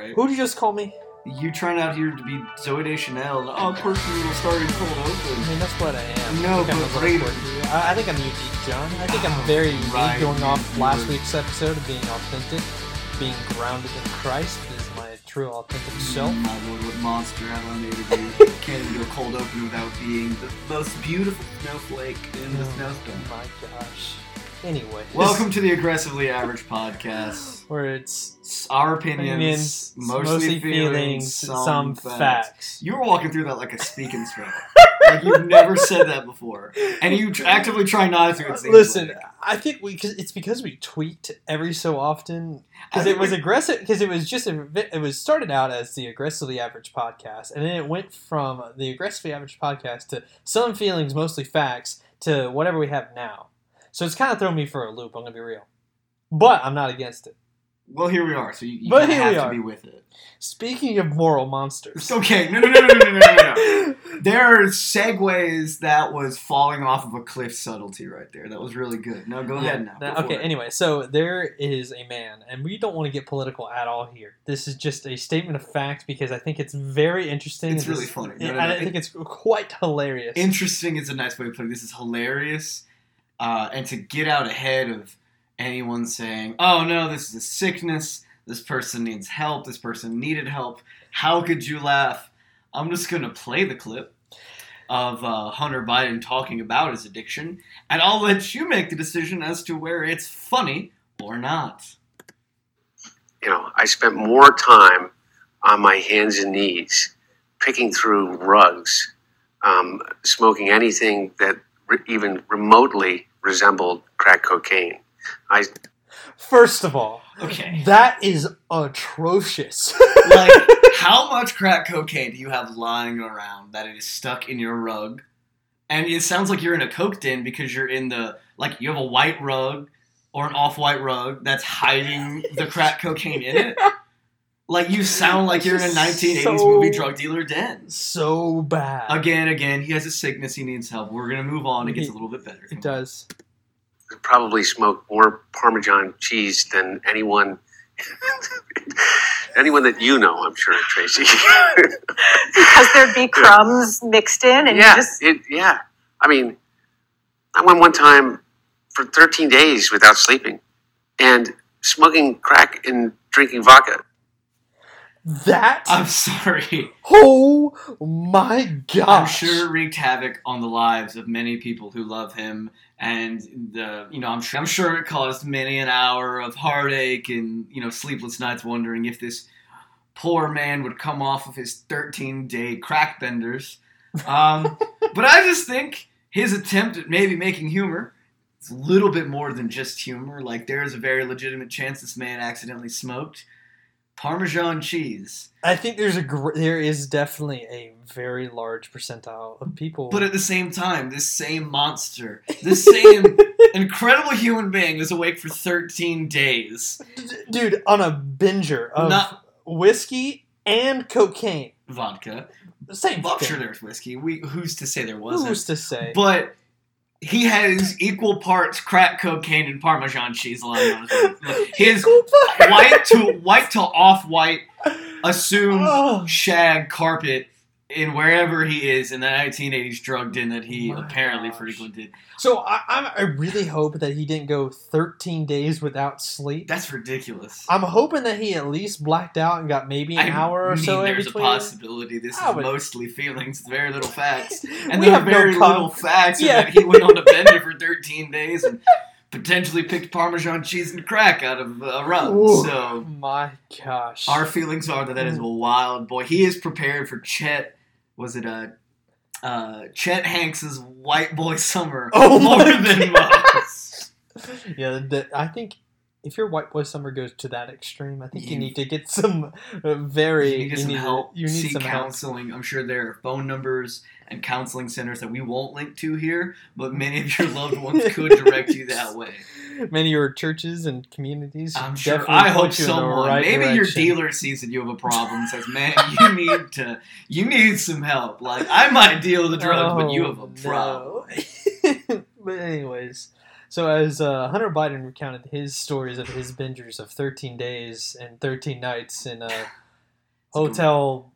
right? Who'd you just call me? You trying out here to be Zooey Deschanel, and, oh, person who started cold I mean, that's what I am. No, I think I'm but a little I, I think I'm unique, Jon. I think I'm oh, very unique Right, going off you last were- week's episode of being authentic, being grounded in Christ is my true authentic mm, self. My lord, what monster have I made of you? Can't even do a cold open without being the most beautiful snowflake in the Oh snowstorm. my gosh. Anyway, Welcome to the Aggressively Average Podcast. where it's Our opinions, opinions, mostly, feelings, some, facts. facts. You were walking through that like a Speak & Spell. like you've never said that before, and you tr- actively try not to. Listen, like. I think we cause it's because we tweaked every so often because it was think aggressive because it was just a, it was started out as the aggressively average podcast and then it went from the aggressively average podcast to some feelings mostly facts to whatever we have now. So it's kind of thrown me for a loop. I'm gonna be real, but I'm not against it. Well, here we are. So you, you but here have we to are. be with it. Speaking of moral monsters, okay. No, no, no, no, no, no, no, no. there are segues that was falling off of a cliff subtlety right there. That was really good. Now go ahead now. That, okay. It. Anyway, so there is a man, and we don't want to get political at all here. This is just a statement of fact because I think it's very interesting. It's really funny. No, no, no, I think it, it's quite hilarious. Interesting is a nice way of putting. This is hilarious uh, and to get out ahead of anyone saying, oh no, this is a sickness, this person needs help, this person needed help, how could you laugh? I'm just to play the clip of uh, Hunter Biden talking about his addiction, and I'll let you make the decision as to where it's funny or not. you know, I spent more time on my hands and knees picking through rugs, um, smoking anything that re- even remotely resembled crack cocaine. I First of all, Okay. that is atrocious. like, how much crack cocaine do you have lying around that it is stuck in your rug? And it sounds like you're in a coke den because you're in the like you have a white rug or an off-white rug that's hiding the crack cocaine in it. Like you sound like you're in a 1980s So- movie drug dealer den. so bad. Again, again, he has a sickness. He needs help. We're gonna move on. It gets a little bit better. It does. probably smoked more Parmesan cheese than anyone. anyone that you know, I'm sure, Tracy. because there'd be crumbs mixed in, and yeah, you just it, yeah. I mean, I went one time for 13 days without sleeping and smoking crack and drinking vodka. That. I'm sorry. oh my gosh. I'm sure it wreaked havoc on the lives of many people who love him, and the you know I'm sure I'm sure it caused many an hour of heartache and you know sleepless nights wondering if this poor man would come off of his 13 day crack benders. Um, but I just think his attempt at maybe making humor is a little bit more than just humor. Like there is a very legitimate chance this man accidentally smoked Parmesan cheese. I think there's a gr- there is definitely a very large percentile of people. But at the same time, this same monster, this same incredible human being is awake for 13 days. dude, on a binger of Not- whiskey and cocaine. Vodka. Same Well, I'm sure there's whiskey. We, who's to say there wasn't? Who's to say? But he has equal parts crack cocaine and Parmesan cheese lying on his. His white to white to off white assumed Oh, shag carpet in wherever he is in the 1980s drug den that he oh My apparently gosh. frequented. so I, I really hope that he didn't go 13 days without sleep. That's ridiculous. I'm hoping that he at least blacked out and got maybe an I hour or mean, so in there's a possibility. This I is would- mostly feelings, very little facts. And we there are have no very con- little facts Yeah. that he went on a bender for 13 days and potentially picked Parmesan cheese and crack out of a run. Ooh, So my gosh. our feelings are that that is mm. a wild boy. He is prepared for Chet. Was it a uh, Chet Hanks's White Boy Summer Oh more than most? yeah, the, I think if your white boy summer goes to that extreme, I think you, You- need to get some uh, very You need some help. You need seek some help. counseling. I'm sure there are phone numbers and counseling centers that we won't link to here, but many of your loved ones could direct you that way. Many of your churches and communities. I'm sure. I hope you someone, right maybe your dealer sees that you have a problem, and says, "Man, you need to, you need some help. Like I might deal the drugs, but you have a Oh, problem." no. but anyways, so as uh, Hunter Biden recounted his stories of his bingers of 13 days and 13 nights in uh, hotel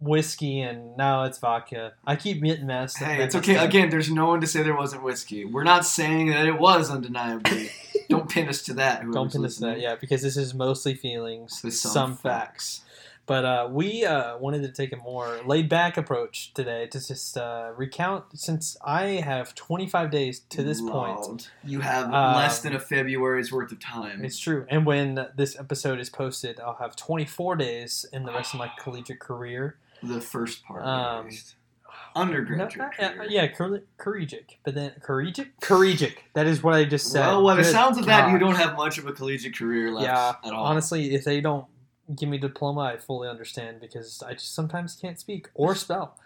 whiskey, and now it's vodka. I keep getting messed. Hey, that it's okay. up. Again, there's no one to say there wasn't whiskey. We're not saying that it was undeniably. Don't pin us to that. Don't pin us to that, yeah, because this is mostly feelings, some, some facts. But uh, we uh, wanted to take a more laid back approach today to just uh, recount, since I have 25 days to this point. You have Um, less than a February's worth of time. It's true. And when this episode is posted, I'll have 24 days in the rest of my collegiate career. the first part, Um. No, undergraduate. not- yeah, career. yeah, colle- collegiate. But then, collegiate? Collegiate. That is what I just said. Oh, well, by the sounds of that, you don't have much of a collegiate career left Yeah, at all. Honestly, if they don't give me a diploma, I fully understand because I just sometimes can't speak or spell.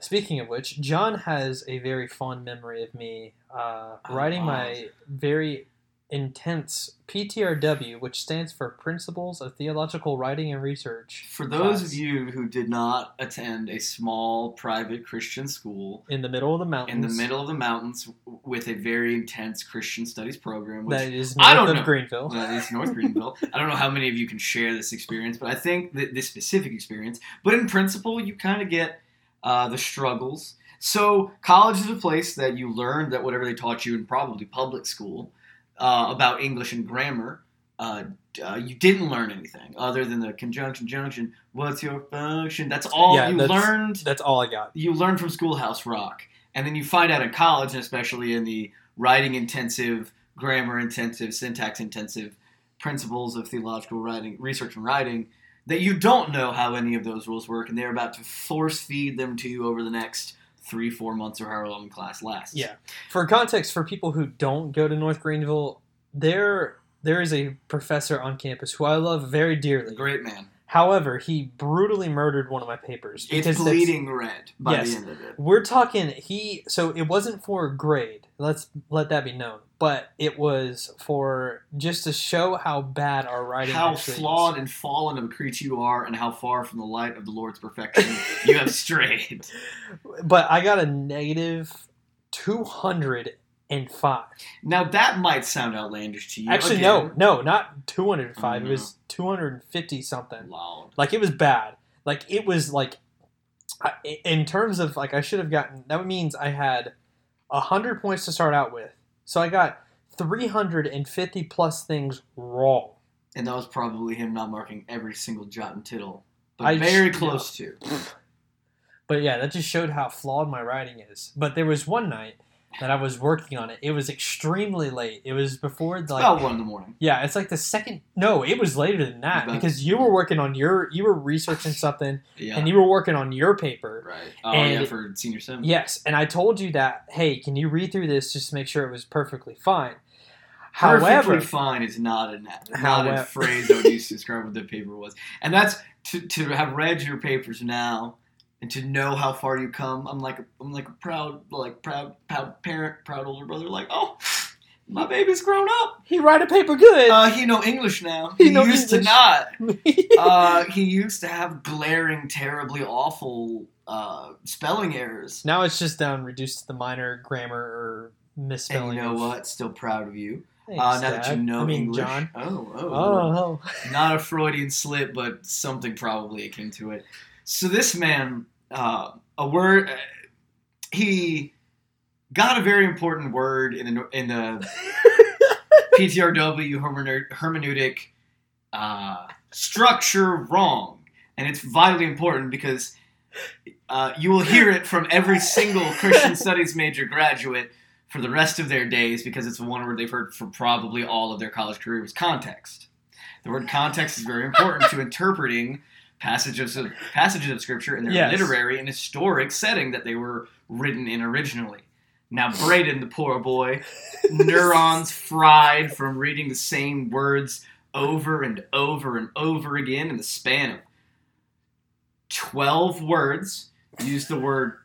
Speaking of which, Jon has a very fond memory of me uh, Oh, writing wow. my very intense PTRW, which stands for Principles of Theological Writing and Research. For those class of you who did not attend a small private Christian school in the middle of the mountains, in the middle of the mountains with a very intense Christian studies program, which that is I don't of know. Greenville. Well, it's North Greenville. I don't know how many of you can share this experience, but I think that this specific experience, but in principle, you kind of get uh, the struggles. So, college is a place that you learn that whatever they taught you in probably public school uh, about English and grammar, uh, uh, you didn't learn anything other than the conjunction, junction. What's your function? That's all Yeah, you that's- learned That's all I got. you learn from Schoolhouse Rock, and then you find out in college, and especially in the writing intensive, grammar intensive, syntax intensive principles of theological writing, research and writing, that you don't know how any of those rules work, and they're about to force feed them to you over the next three, four months, or however long the class lasts. Yeah. For context, for people who don't go to North Greenville, there there is a professor on campus who I love very dearly. great man. However, he brutally murdered one of my papers It's bleeding red by Yes. the end of it. We're talking he so it wasn't for grade. Let's let that be known. But it was for just to show how bad our writing is. How is. flawed and fallen of a creature you are, and how far from the light of the Lord's perfection you have strayed. But I got a negative two hundred and five. Now that might sound outlandish to you. Actually, Again, no, no, not two hundred five. Oh, It was mm-hmm. two hundred and fifty something. Loud. Like it was bad. Like it was like I- in terms of like I should have gotten. That means I had hundred points to start out with. So I got three hundred and fifty plus things wrong. And that was probably him not marking every single jot and tittle. But I very sh- close to. But yeah, that just showed how flawed my writing is. But there was one night that I was working on it. It was extremely late. It was before the, like About one in the morning. yeah, it's like the second. No, it was later than that About- because you were working on your you were researching something Yeah. and you were working on your paper. right. Oh and- yeah, for senior sim. Yes, and I told you that. Hey, can you read through this just to make sure it was perfectly fine? Perfectly However, fine is not a not However- a phrase that would use to describe what the paper was, and that's to, to have read your papers now and to know how far you come. I'm like a, I'm like a proud like proud proud parent, proud older brother. Like oh, my baby's grown up. he write a paper good. Uh, he know English now. He He, used English. to not. uh, he used to have glaring, terribly awful uh, spelling errors. now it's just down reduced to the minor grammar or And misspelling. you know what? Still proud of you. Thanks, uh, now that you know I mean, English. Jon. Oh, oh, Oh, Not a Freudian slip, but something probably akin to it. So this man, uh, a word, uh, he got a very important word in the in the PTRW hermeneutic uh, structure wrong, and it's vitally important because uh, you will hear it from every single Christian studies major graduate for the rest of their days because it's the one word they've heard for probably all of their college career was context. The word context is very important to interpreting passages of passages of scripture in their Yes. literary and historic setting that they were written in originally. Now Brayden, the poor boy, neurons fried from reading the same words over and over and over again in the span of 12 words, used the word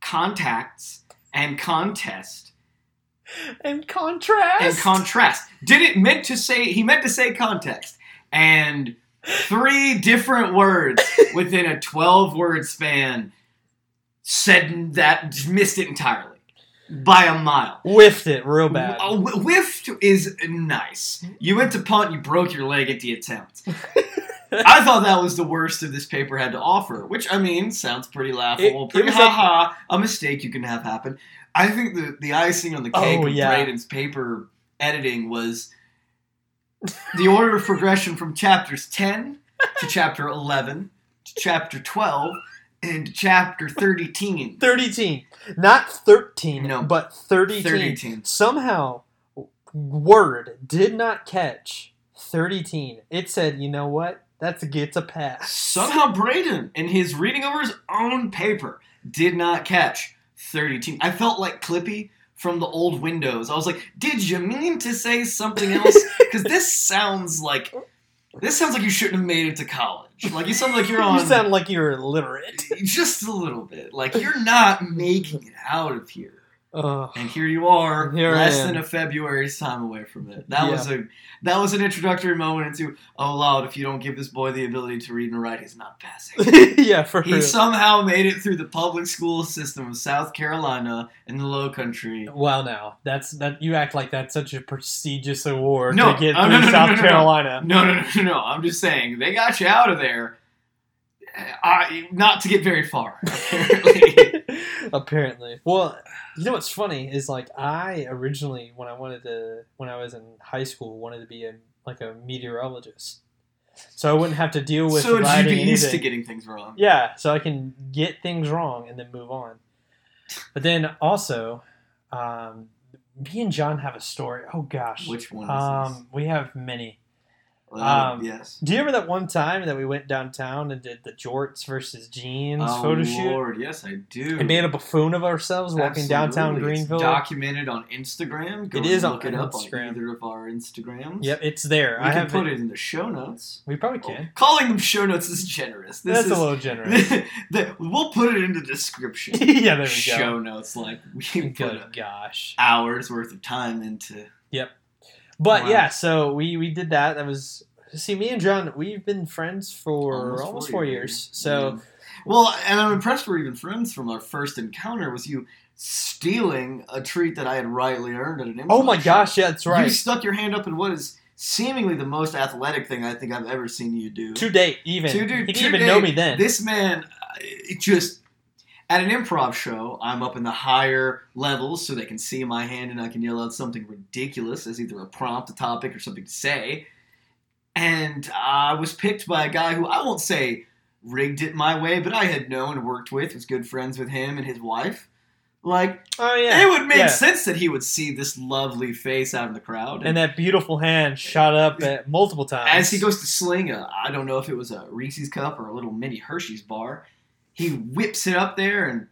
contacts and contest and contrast. and contrast. Did it meant to say he meant to say context and three different words within a 12 word span said that missed it entirely by a mile. Whiffed it real bad. Uh, a wh- whiffed is nice. You went to punt, you broke your leg at the attempt. I thought that was the worst of this paper had to offer, which I mean sounds pretty laughable, It- pretty was ha like- a mistake you can have happen. I think the the icing on the cake Oh, of yeah. Brayden's paper editing was the order of progression from chapters ten to chapter eleven to chapter twelve and to chapter thirteen. 30 Not 13, No. but 30 30 Somehow, Word did not catch 30 It said, you know what? That's gets a pass. Somehow Brayden, in his reading over his own paper, did not catch 30 I felt like Clippy from the old Windows. I was like, did you mean to say something else? Because this sounds like this sounds like you shouldn't have made it to college. Like you sound like you're on You sound like you're illiterate. just a little bit. Like you're not making it out of here. And here you are, Here less than a February's time away from it. That Yeah. was a that was an introductory moment into oh loud, if you don't give this boy the ability to read and write, he's not passing. yeah, for He real. somehow made it through the public school system of South Carolina in the Low Country. Wow, now that's that you act like that's such a prestigious award No, to get oh, through no, no, South. Carolina. No, no, no, no, no. I'm just saying they got you out of there. I, not to get very far, apparently. Apparently. Well, you know what's funny is like I originally when I wanted to when I was in high school wanted to be a like a meteorologist. So I wouldn't have to deal with so you'd be used to getting things wrong. Yeah, so I can get things wrong and then move on. But then also, um, me and Jon have a story. Oh gosh, Which one is um, we have many. This? um, yes. Do you remember that one time that we went downtown and did the jorts versus jeans Oh, photo shoot? Lord, yes, I do. And made a buffoon of ourselves walking downtown Absolutely. It's Greenville. documented on Instagram. Go It is and on look it up Instagram. on either of our Instagrams. Yep, it's there. We I can put it in the show notes. We probably can. Calling them show notes is generous. This That's is, a little generous. we'll put it in the description. yeah, there we go. show notes like we put gosh. hours worth of time into. But Wow. yeah, so we we did that. That was see me and Jon. We've been friends for almost, Almost four four years. years. So Yeah. Well, and I'm impressed we're even friends from our first encounter. Was you stealing a treat that I had rightly earned at an improv oh my show. gosh, yeah, that's right. You stuck your hand up in what is seemingly the most athletic thing I think I've ever seen you do. To date, even To do- he didn't even date, know me then. This man, uh, it just at an improv show, I'm up in the higher levels so they can see my hand and I can yell out something ridiculous as either a prompt, a topic, or something to say. And I was picked by a guy who I won't say rigged it my way, but I had known and worked with, was good friends with him and his wife. Like, oh yeah, it would make yeah. sense that he would see this lovely face out in the crowd. And that beautiful hand shot up at multiple times As he goes to sling a, I don't know if it was a Reese's cup or a little mini Hershey's bar, he whips it up there, and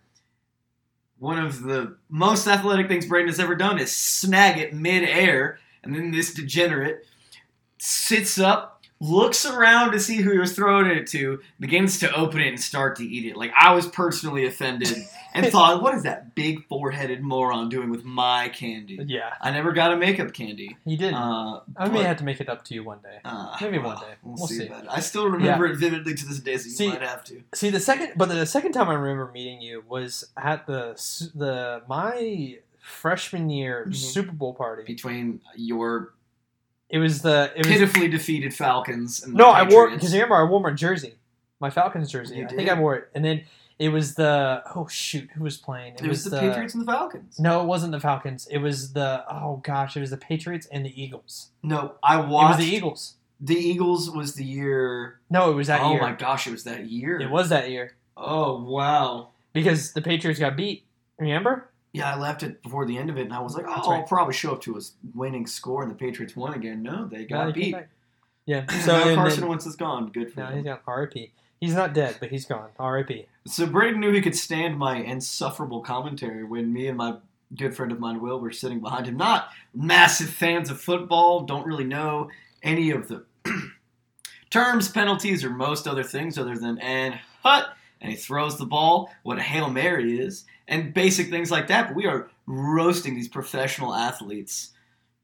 one of the most athletic things Brayden has ever done is snag it mid-air, and then this degenerate sits up, looks around to see who he was throwing it to, begins to open it and start to eat it. Like I was personally offended and thought, what is that big four-headed moron doing with my candy? Yeah, I never got a makeup candy. he did. Uh, I may have to make it up to you one day. uh, Maybe well, one day. We'll, We'll see, see. about it. I still remember it vividly to this day, so you See- might have to. See, the second, but the second time I remember meeting you was at the the my freshman year Mhm. Super Bowl party. Between your It was the it was pitifully defeated Falcons and no, I wore because remember I wore my jersey, my Falcons jersey. You I think. I wore it, and then it was the oh shoot, who was playing? It was the, Patriots and the Falcons. No, it wasn't the Falcons. It was the oh gosh, it was the Patriots and the Eagles. No, I It was watched. the Eagles. The Eagles was the year. No, it was that oh year. my gosh, it was that year. It was that year Oh wow. because the Patriots got beat. Remember? Yeah, I left it before the end of it, and I was like, oh, That's I'll probably show up to a winning score, and the Patriots won again. No, they No, got they beat. Yeah. So Carson then, Wentz is gone. Good for now him. he's got R.I.P. He's not dead, but he's gone. R.I.P. So Brayden knew he could stand my insufferable commentary when me and my good friend of mine, Will, were sitting behind him. Not massive fans of football, don't really know any of the terms, penalties, or most other things other than and hut, and he throws the ball, what a Hail Mary is, and basic things like that. But we are roasting these professional athletes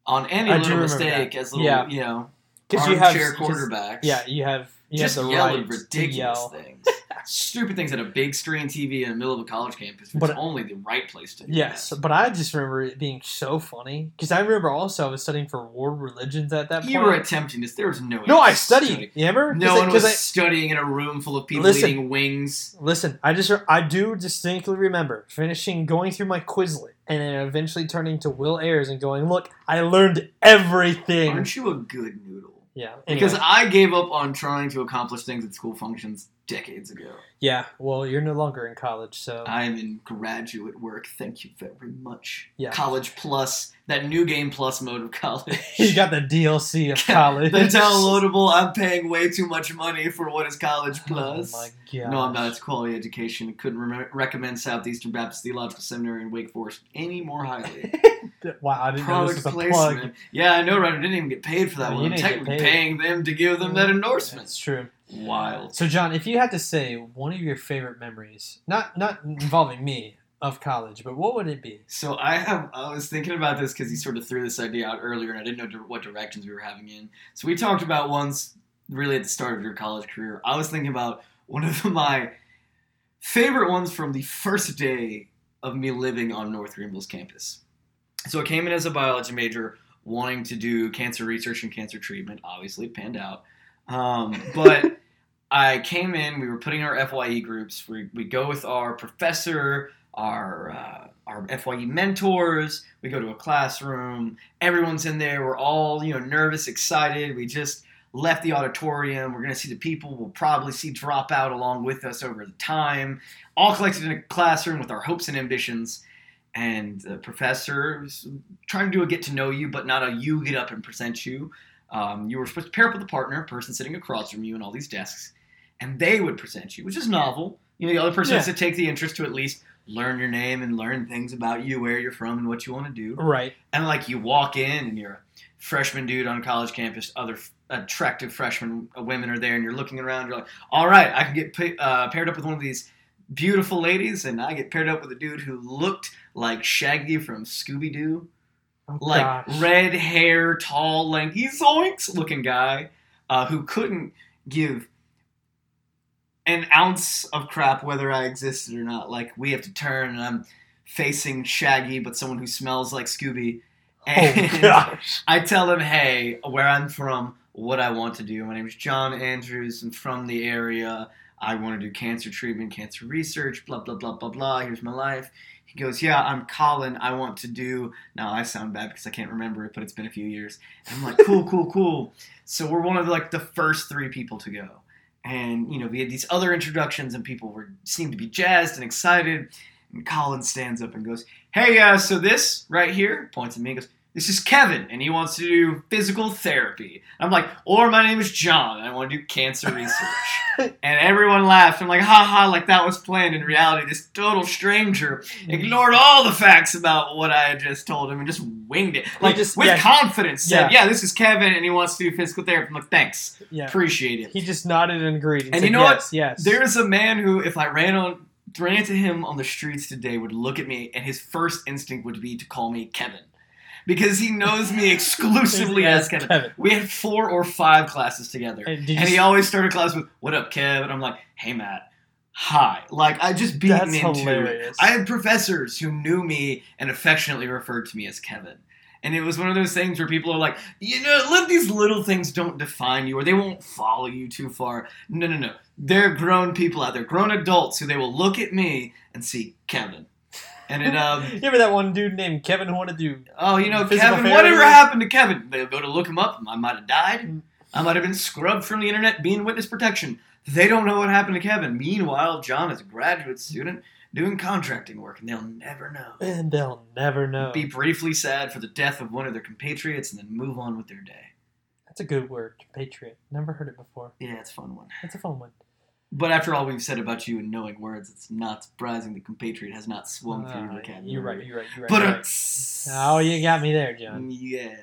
on any I little mistake that. as little, Yeah. you know, Because you have armchair quarterbacks. Yeah, you have you just yelling right ridiculous yell. things. stupid things at a big screen TV in the middle of a college campus. It's But- only the right place to Yes, that. but I just remember it being so funny because I remember also I was studying for world religions at that point. You were attempting this. There was no no, I study. studied. You remember? No 'Cause I- one was I- studying in a room full of people Listen. eating wings. Listen, I just I do distinctly remember finishing going through my Quizlet and then eventually turning to Will Ayers and going, "Look, I learned everything." Aren't you a good noodle? Yeah, Because. I gave up on trying to accomplish things at school functions decades ago. yeah. Well, you're no longer in college, so I'm in graduate work. Thank you very much. Yeah. College Plus, that new game plus mode of college. you got the DLC of college. the downloadable. I'm paying way too much money for what is College Plus. Oh my god. no, I'm not. It's quality education. Couldn't re- recommend Southeastern Baptist Theological Seminary in Wake Forest any more highly. Wow, I didn't know this Product was a placement. plug. Yeah, I know, right? I didn't even get paid for that No, one. I'm technically paying them to give them that mm, endorsement. That's true. Wild. So, Jon, if you had to say one of your favorite memories, not not involving me of college, but what would it be? So I have. I was thinking about this because he sort of threw this idea out earlier, and I didn't know what directions we were having in. So we talked about once, really at the start of your college career. I was thinking about one of my favorite ones from the first day of me living on North Greenville's campus. So I came in as a biology major, wanting to do cancer research and cancer treatment. Obviously, it panned out. Um, but I came in. We were putting our FYE groups. We we go with our professor, our uh, our FYE mentors. We go to a classroom. Everyone's in there. We're all you know nervous, excited. We just left the auditorium. We're gonna see the people. We'll probably see drop out along with us over the time. All collected in a classroom with our hopes and ambitions. And the professor trying to do a get to know you, but not a you get up and present you. Um, you were supposed to pair up with a partner, a person sitting across from you in all these desks, and they would present you, which is novel. You know, the other person has to take the interest to at least learn your name and learn things about you, where you're from, and what you want to do. Right. And like you walk in and you're a freshman dude on a college campus, other f- attractive freshman uh, women are there, and you're looking around. You're like, all right, I can get pa- uh, paired up with one of these beautiful ladies, and I get paired up with a dude who looked like Shaggy from Scooby Doo Oh, like gosh. red hair, tall, lanky, zoinks looking guy uh, who couldn't give an ounce of crap whether I existed or not. Like we have to turn and I'm facing Shaggy, but someone who smells like Scooby. And Oh gosh. I tell him, hey, where I'm from, what I want to do. My name is Jon Andrews. I'm from the area. I want to do cancer treatment, cancer research, blah, blah, blah, blah, blah. Here's my life. He goes, yeah, I'm Colin. I want to do. Now I sound bad because I can't remember it, but it's been a few years. And I'm like, cool, cool, cool. So we're one of like the first three people to go. And you know, we had these other introductions, and people were seemed to be jazzed and excited. And Colin stands up and goes, "Hey, uh, so this right here," points at me, and goes, "This is Kevin, and he wants to do physical therapy." I'm like, "Or my name is Jon, and I want to do cancer research." and everyone laughed. I'm like, "Ha ha!" Like that was planned. In reality, this total stranger ignored all the facts about what I had just told him and just winged it, like just- with yeah. confidence. Said, Yeah. "Yeah, this is Kevin, and he wants to do physical therapy." I'm like, "Thanks, Yeah. appreciate it." He just nodded and agreed. And said, you know what? yes, Yes. There's a man who, if I ran on ran into him on the streets today, would look at me and his first instinct would be to call me Kevin, because he knows me exclusively as Kevin. Kevin. We had four or five classes together, And, and he always started class with "What up, Kev?" And I'm like, "Hey, Matt." Hi. Like I just beat That's him into it. hilarious. I had professors who knew me and affectionately referred to me as Kevin. And it was one of those things where people are like, you know, let these little things don't define you or they won't follow you too far. No, no, no. They're grown people out there, grown adults who they will look at me and see Kevin. And it, um, You remember that one dude named Kevin who wanted to? oh, you know, Kevin, whatever happened to Kevin? They'll go to look him up. I might have died. I might have been scrubbed from the internet being witness protection. They don't know what happened to Kevin. Meanwhile, Jon is a graduate student doing contracting work, and they'll never know. And they'll never know. Be briefly sad for the death of one of their compatriots, and then move on with their day. That's a good word, patriot. Never heard it before. Yeah, it's a fun one. That's a fun one. But after all we've said about you and knowing words, it's not surprising the compatriot has not swum through your Uh, vocabulary. you're right. You're right. You're right. But you're uh, right. Oh, you got me there, Jon. yeah.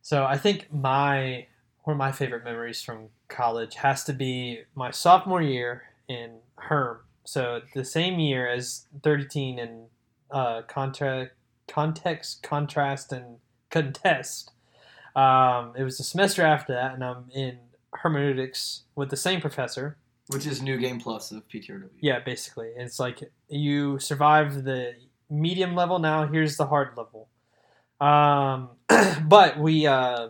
So I think my one of my favorite memories from college has to be my sophomore year in Herm. So the same year as 13 and uh, contra- context, contrast, and contest. Um, it was the semester after that, and I'm in hermeneutics with the same professor. Which is New Game Plus of PTRW. Yeah, basically, it's like you survive the medium level. Now here's the hard level. Um, but we uh,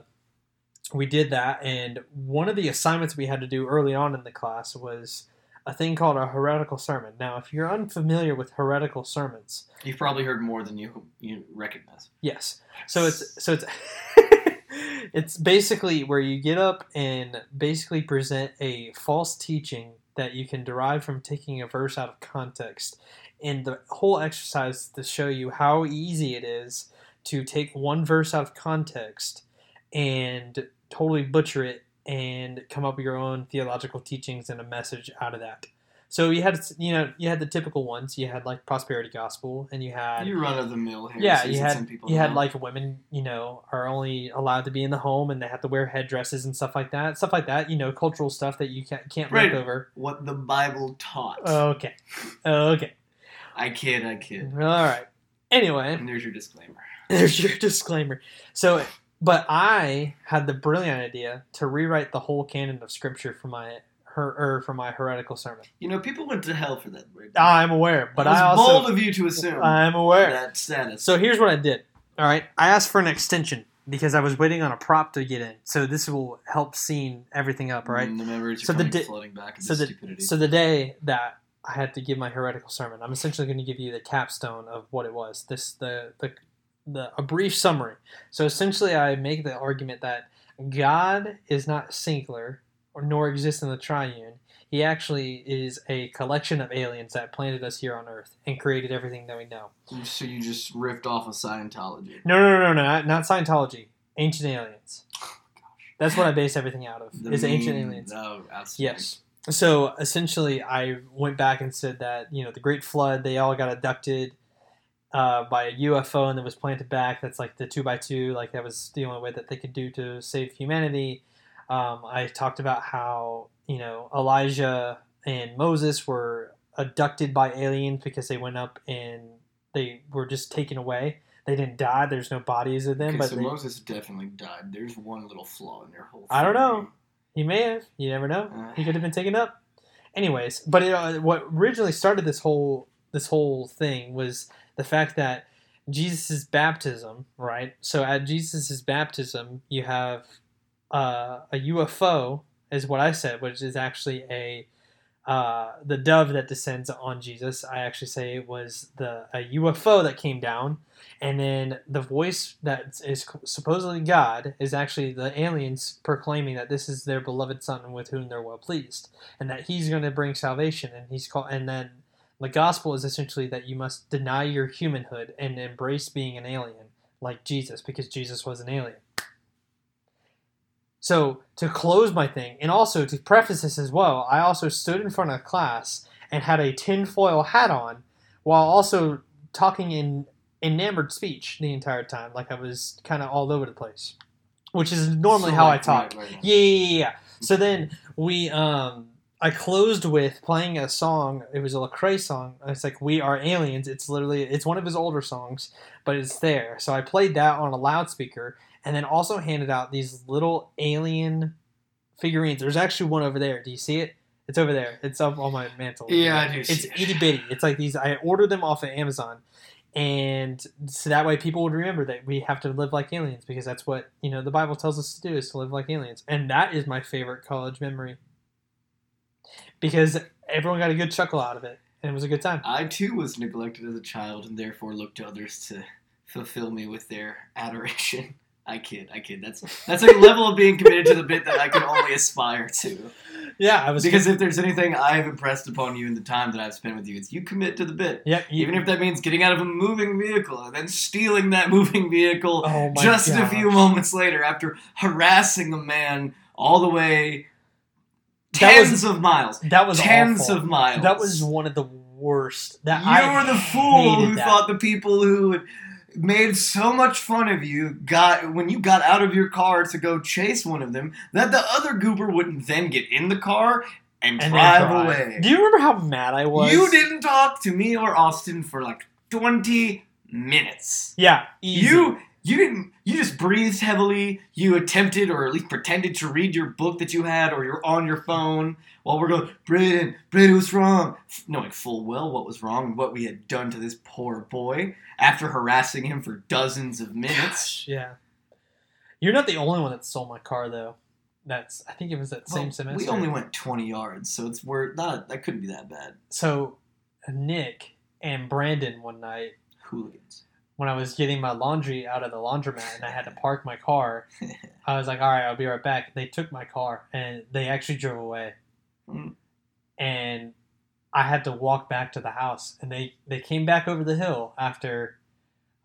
we did that, and one of the assignments we had to do early on in the class was a thing called a heretical sermon. Now, if you're unfamiliar with heretical sermons, You've probably heard more than you you recognize. yes, so it's so it's it's basically where you get up and basically present a false teaching that you can derive from taking a verse out of context. And the whole exercise is to show you how easy it is to take one verse out of context and totally butcher it and come up with your own theological teachings and a message out of that. So you had you know you had the typical ones. You had like prosperity gospel, and you had You run of the mill here. yeah, you had you had like women, you know, are only allowed to be in the home and they have to wear headdresses and stuff like that. Stuff like that, you know, cultural stuff that you can't can't Right. look over. what the Bible taught. Okay, okay, I kid, I kid. all right. Anyway, And there's your disclaimer. there's your disclaimer. So, but I had the brilliant idea to rewrite the whole canon of scripture for my her or for my heretical sermon. You know, people went to hell for that. Word. I'm aware, but it was I also bold of you to assume I'm aware. that status. So here's what I did. All right, I asked for an extension because I was waiting on a prop to get in. So this will help scene everything up, right? Mm, the memories are So the di- floating back So the stupidity. so the day that I had to give my heretical sermon, I'm essentially going to give you the capstone of what it was. This the the the a brief summary. So essentially, I make the argument that God is not singular or nor exists in the triune. He actually is a collection of aliens that planted us here on Earth and created everything that we know. so you just riffed off of Scientology. No, no, no, no, no not, not Scientology. Ancient aliens. That's what I base everything out of. The is ancient aliens. Oh, absolutely. Yes. So essentially, I went back and said that you know the Great Flood, they all got abducted uh, by a UFO and then was planted back. That's like the two by two, like that was the only way that they could do to save humanity. Um, I talked about how you know Elijah and Moses were abducted by aliens because they went up and they were just taken away. They didn't die. There's no bodies of them, Okay, but so they- Moses definitely died. There's one little flaw in their whole. I don't know. He may have. You never know. Uh. He could have been taken up. Anyways, but it, uh, what originally started this whole this whole thing was the fact that Jesus' baptism, right? So at Jesus' baptism, you have uh, a UFO, is what I said, which is actually a uh, the dove that descends on Jesus. I actually say it was the a UFO that came down, and then the voice that is supposedly God is actually the aliens proclaiming that this is their beloved Son with whom they're well pleased, and that He's going to bring salvation. And He's called, and then the gospel is essentially that you must deny your humanhood and embrace being an alien like Jesus, because Jesus was an alien. So to close my thing, and also to preface this as well, I also stood in front of class and had a tinfoil hat on, while also talking in enamored speech the entire time, like I was kind of all over the place, which is normally So, how like, I talk. right, right, yeah, yeah, yeah. So then we, um, I closed with playing a song. It was a Lecrae song. It's like "We Are Aliens." It's literally it's one of his older songs, but it's there. So I played that on a loudspeaker, and then also handed out these little alien figurines. There's actually one over there. Do you see it? It's over there. It's up on my mantle. Yeah, I do It's it. itty bitty. It's like these. I ordered them off of Amazon, and so that way people would remember that we have to live like aliens because that's what you know the Bible tells us to do is to live like aliens, and that is my favorite college memory because everyone got a good chuckle out of it, and it was a good time. I too was neglected as a child and therefore looked to others to fulfill me with their adoration. I kid, I kid. That's that's a level of being committed to the bit that I can only aspire to. Yeah, I was Because if there's anything I've impressed upon you in the time that I've spent with you, it's you commit to the bit. Yep, you- Even if that means getting out of a moving vehicle and then stealing that moving vehicle Oh just a few moments later after harassing a man all the way That was- tens of miles. that was tens awful. of miles. That was one of the worst. That you I were the fool who that. thought the people who had made so much fun of you got when you got out of your car to go chase one of them that the other goober wouldn't then get in the car and, and drive, away. Do you remember how mad I was? You didn't talk to me or Austin for like 20 minutes. Yeah, easy. You You didn't. You just breathed heavily. You attempted, or at least pretended, to read your book that you had, or you're on your phone while we're going. Brayden, Brayden, what's wrong? Knowing full well what was wrong and what we had done to this poor boy after harassing him for dozens of minutes. Gosh, yeah. You're not the only one that stole my car though. That's I think it was that same Well, semester. We only went 20 yards, so it's we're not. That couldn't be that bad. so Nick and Brandon one night Hooligans. When I was getting my laundry out of the laundromat and I had to park my car, I was like, "All right, I'll be right back." They took my car and they actually drove away, Mm. and I had to walk back to the house. And they they came back over the hill after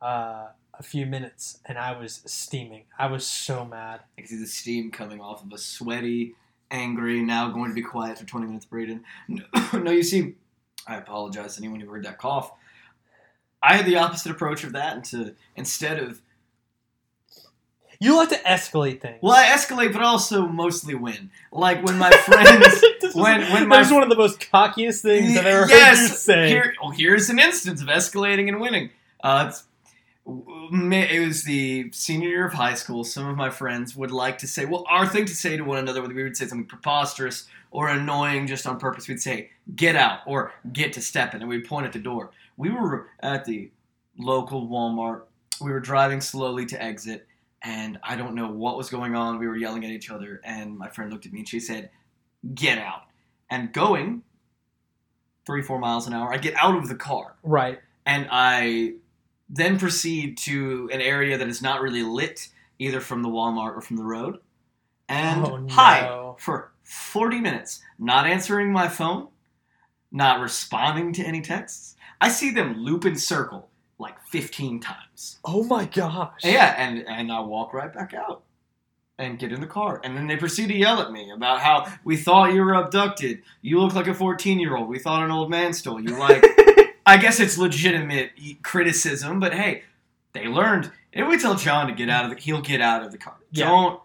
uh, a few minutes, and I was steaming. I was so mad. I can see the steam coming off of a sweaty, angry, now going to be quiet for 20 minutes, Brayden. No, no, you see, I apologize to anyone who heard that cough. I had the opposite approach of that, and to instead of You like to escalate things. well, I escalate, but also mostly win. Like when my friends, when when that my was one of the most cockiest things I've ever heard you yes, say. here, well, here's an instance of escalating and winning. Uh, it's, it was the senior year of high school. Some of my friends would like to say, well, our thing to say to one another, whether we would say something preposterous or annoying just on purpose, we'd say, get out or get to step in, and we'd point at the door. We were at the local Walmart. We were driving slowly to exit, and I don't know what was going on. We were yelling at each other, and my friend looked at me and she said, get out. And going three, four miles an hour, I get out of the car right. and I then proceed to an area that is not really lit either from the Walmart or from the road. And Oh, no. hide for 40 minutes, not answering my phone, not responding to any texts. I see them loop and circle like 15 times. Oh my gosh. Yeah, and, and I walk right back out and get in the car. And then they proceed to yell at me about how we thought you were abducted. You look like a 14 year old. We thought an old man stole you. Like, I guess it's legitimate criticism, but hey, they learned. If we tell Jon to get out of the, he'll get out of the car. Yeah. Don't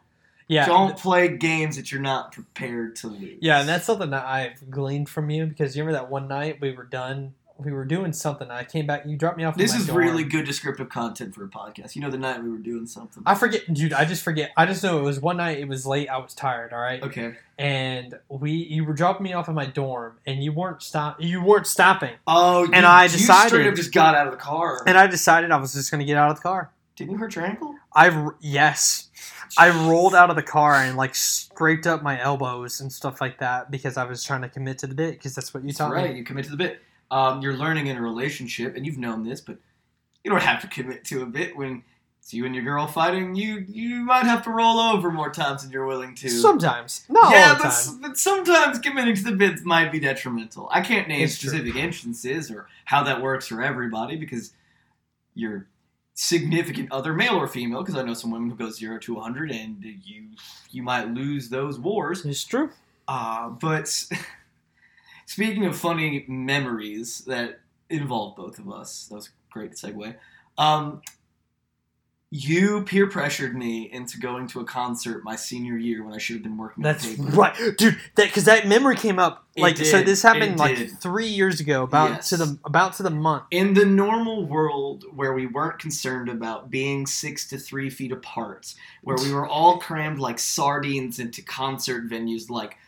yeah. don't play games that you're not prepared to lose. Yeah, and that's something that I've gleaned from you because you remember that one night we were done, we were doing something. I came back, you dropped me off. this my is dorm. really good descriptive content for a podcast. You know, the night we were doing something. I forget, dude. I just forget. I just know it was one night. It was late. I was tired. All right, okay. and we you were dropping me off at my dorm, and you weren't stop. You weren't stopping, Oh, And you, I you decided- straight up just got out of the car. and I decided I was just gonna get out of the car. Didn't you hurt your ankle? I yes, I rolled out of the car and like scraped up my elbows and stuff like that because I was trying to commit to the bit because that's what you That's taught right. me. You commit to the bit. Um, you're learning in a relationship, and you've known this, but you don't have to commit to a bit when it's you and your girl fighting. You you might have to roll over more times than you're willing to. Sometimes, no, yeah, but, s- but sometimes committing to the bits might be detrimental. I can't name It's true. specific instances or how that works for everybody because your significant other, male or female, because I know some women who go zero to 100 and you you might lose those wars. It's true. Uh, but speaking of funny memories that involve both of us, that was a great segue. Um, you peer pressured me into going to a concert my senior year when I should have been working. That's paper. right, dude. That because that memory came up It like so. This happened It like did. three years ago, about Yes. to the about to the month. In the normal world where we weren't concerned about being six to three feet apart, where we were all crammed like sardines into concert venues like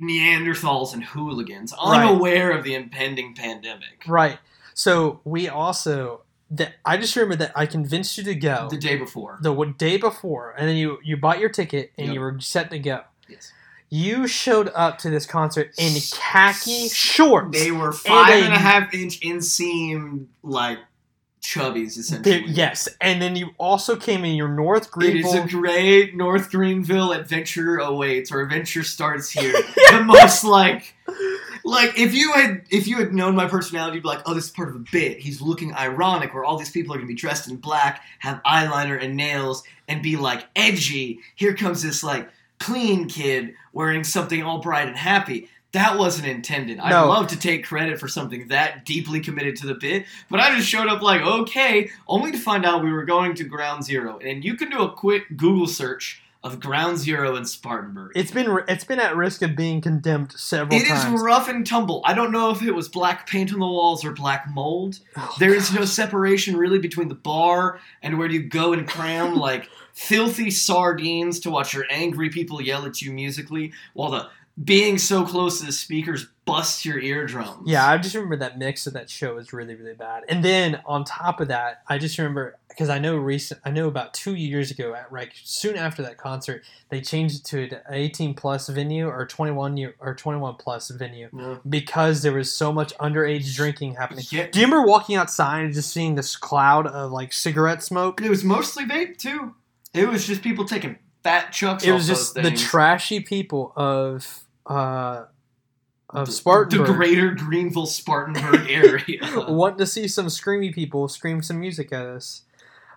Neanderthals and hooligans, Right. unaware of the impending pandemic. Right. So we also that I just remember that I convinced you to go The day before. the day before, and then you you bought your ticket and Yep. you were set to go. Yes. You showed up to this concert in khaki shorts. They were five a- and a half inch inseam like chubbies There- essentially. yes, and then you also came in your North Greenville. It is a great North Greenville adventure awaits, or adventure starts here. the most like, like if you had if you had known my personality, you'd be like, oh, this is part of a bit. He's looking ironic, where all these people are gonna be dressed in black, have eyeliner and nails, and be like edgy. Here comes this like clean kid wearing something all bright and happy. That wasn't intended. I'd No. love to take credit for something that deeply committed to the bit, but I just showed up like, okay, only to find out we were going to ground zero. And you can do a quick Google search of Ground Zero and Spartanburg. It's been it's been at risk of being condemned several It is times. rough and tumble. I don't know if it was black paint on the walls or black mold. Oh, There is no separation really between the bar and where you go and cram like filthy sardines to watch your angry people yell at you musically while the being so close to the speakers busts your eardrums. Yeah, I just remember that mix of that show was really, really bad. And then on top of that, I just remember because I know recent, I know about two years ago, at like soon after that concert, they changed it to an 18 plus venue or 21 year or 21 plus venue Yeah. because there was so much underage drinking happening. Yeah. Do you remember walking outside and just seeing this cloud of like cigarette smoke? It was mostly vape too. It was just people taking fat chucks. It was just the trashy people of uh of Spartanburg. the greater Greenville Spartanburg area. wanting to see some screamy people scream some music at us.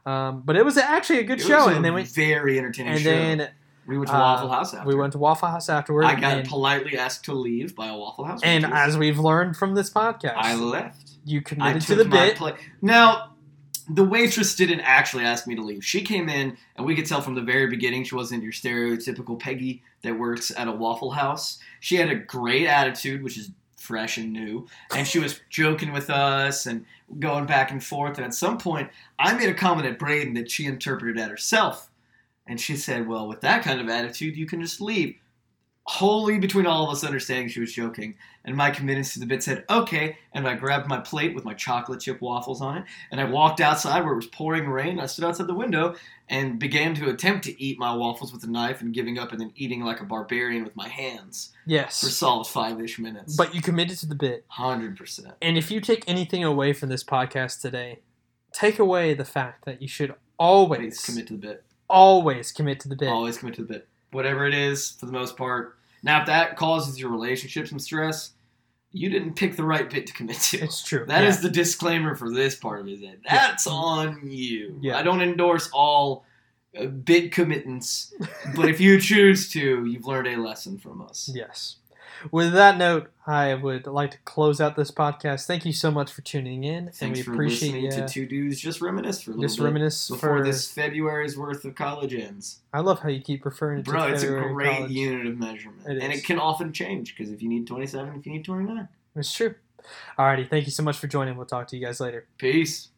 Um, but it was actually a good It show, a and then we very entertaining and show. then we went to uh, Waffle House after. we went to Waffle House afterward. I got and, politely asked to leave by a Waffle House. and as we've learned from this podcast, I left. you committed to the bit. pla- now, the waitress didn't actually ask me to leave. She came in, and we could tell from the very beginning she wasn't your stereotypical Peggy that works at a Waffle House. She had a great attitude, which is fresh and new, and she was joking with us and going back and forth. And at some point, I made a comment at Brayden that she interpreted at herself. And she said, Well, with that kind of attitude, you can just leave. Wholly between all of us understanding she was joking. And my committance to the bit said, Okay. And I grabbed my plate with my chocolate chip waffles on it. And I walked outside where it was pouring rain. I stood outside the window and began to attempt to eat my waffles with a knife and giving up and then eating like a barbarian with my hands for Yes, solid five ish minutes. but you committed to the bit. 100%. And if you take anything away from this podcast today, take away the fact that you should always Please commit to the bit. always commit to the bit. Always commit to the bit. Whatever it is, for the most part. Now, if that causes your relationship some stress, you didn't pick the right bit to commit to. It's true. That is Yeah. the disclaimer for this part of it. That's on you. Yeah. I don't endorse all uh, bit committance, but if you choose to, you've learned a lesson from us. Yes. With that note, I would like to close out this podcast. Thank you so much for tuning in, and Thanks we for appreciate listening you. to two dudes just reminisce for a little Just bit reminisce before for. this February's worth of college ends. I love how you keep referring to Bro, it's a great college. unit of measurement, It and it can often change because if you need 27, if you need 29. It's true. Alrighty, thank you so much for joining. We'll talk to you guys later. Peace.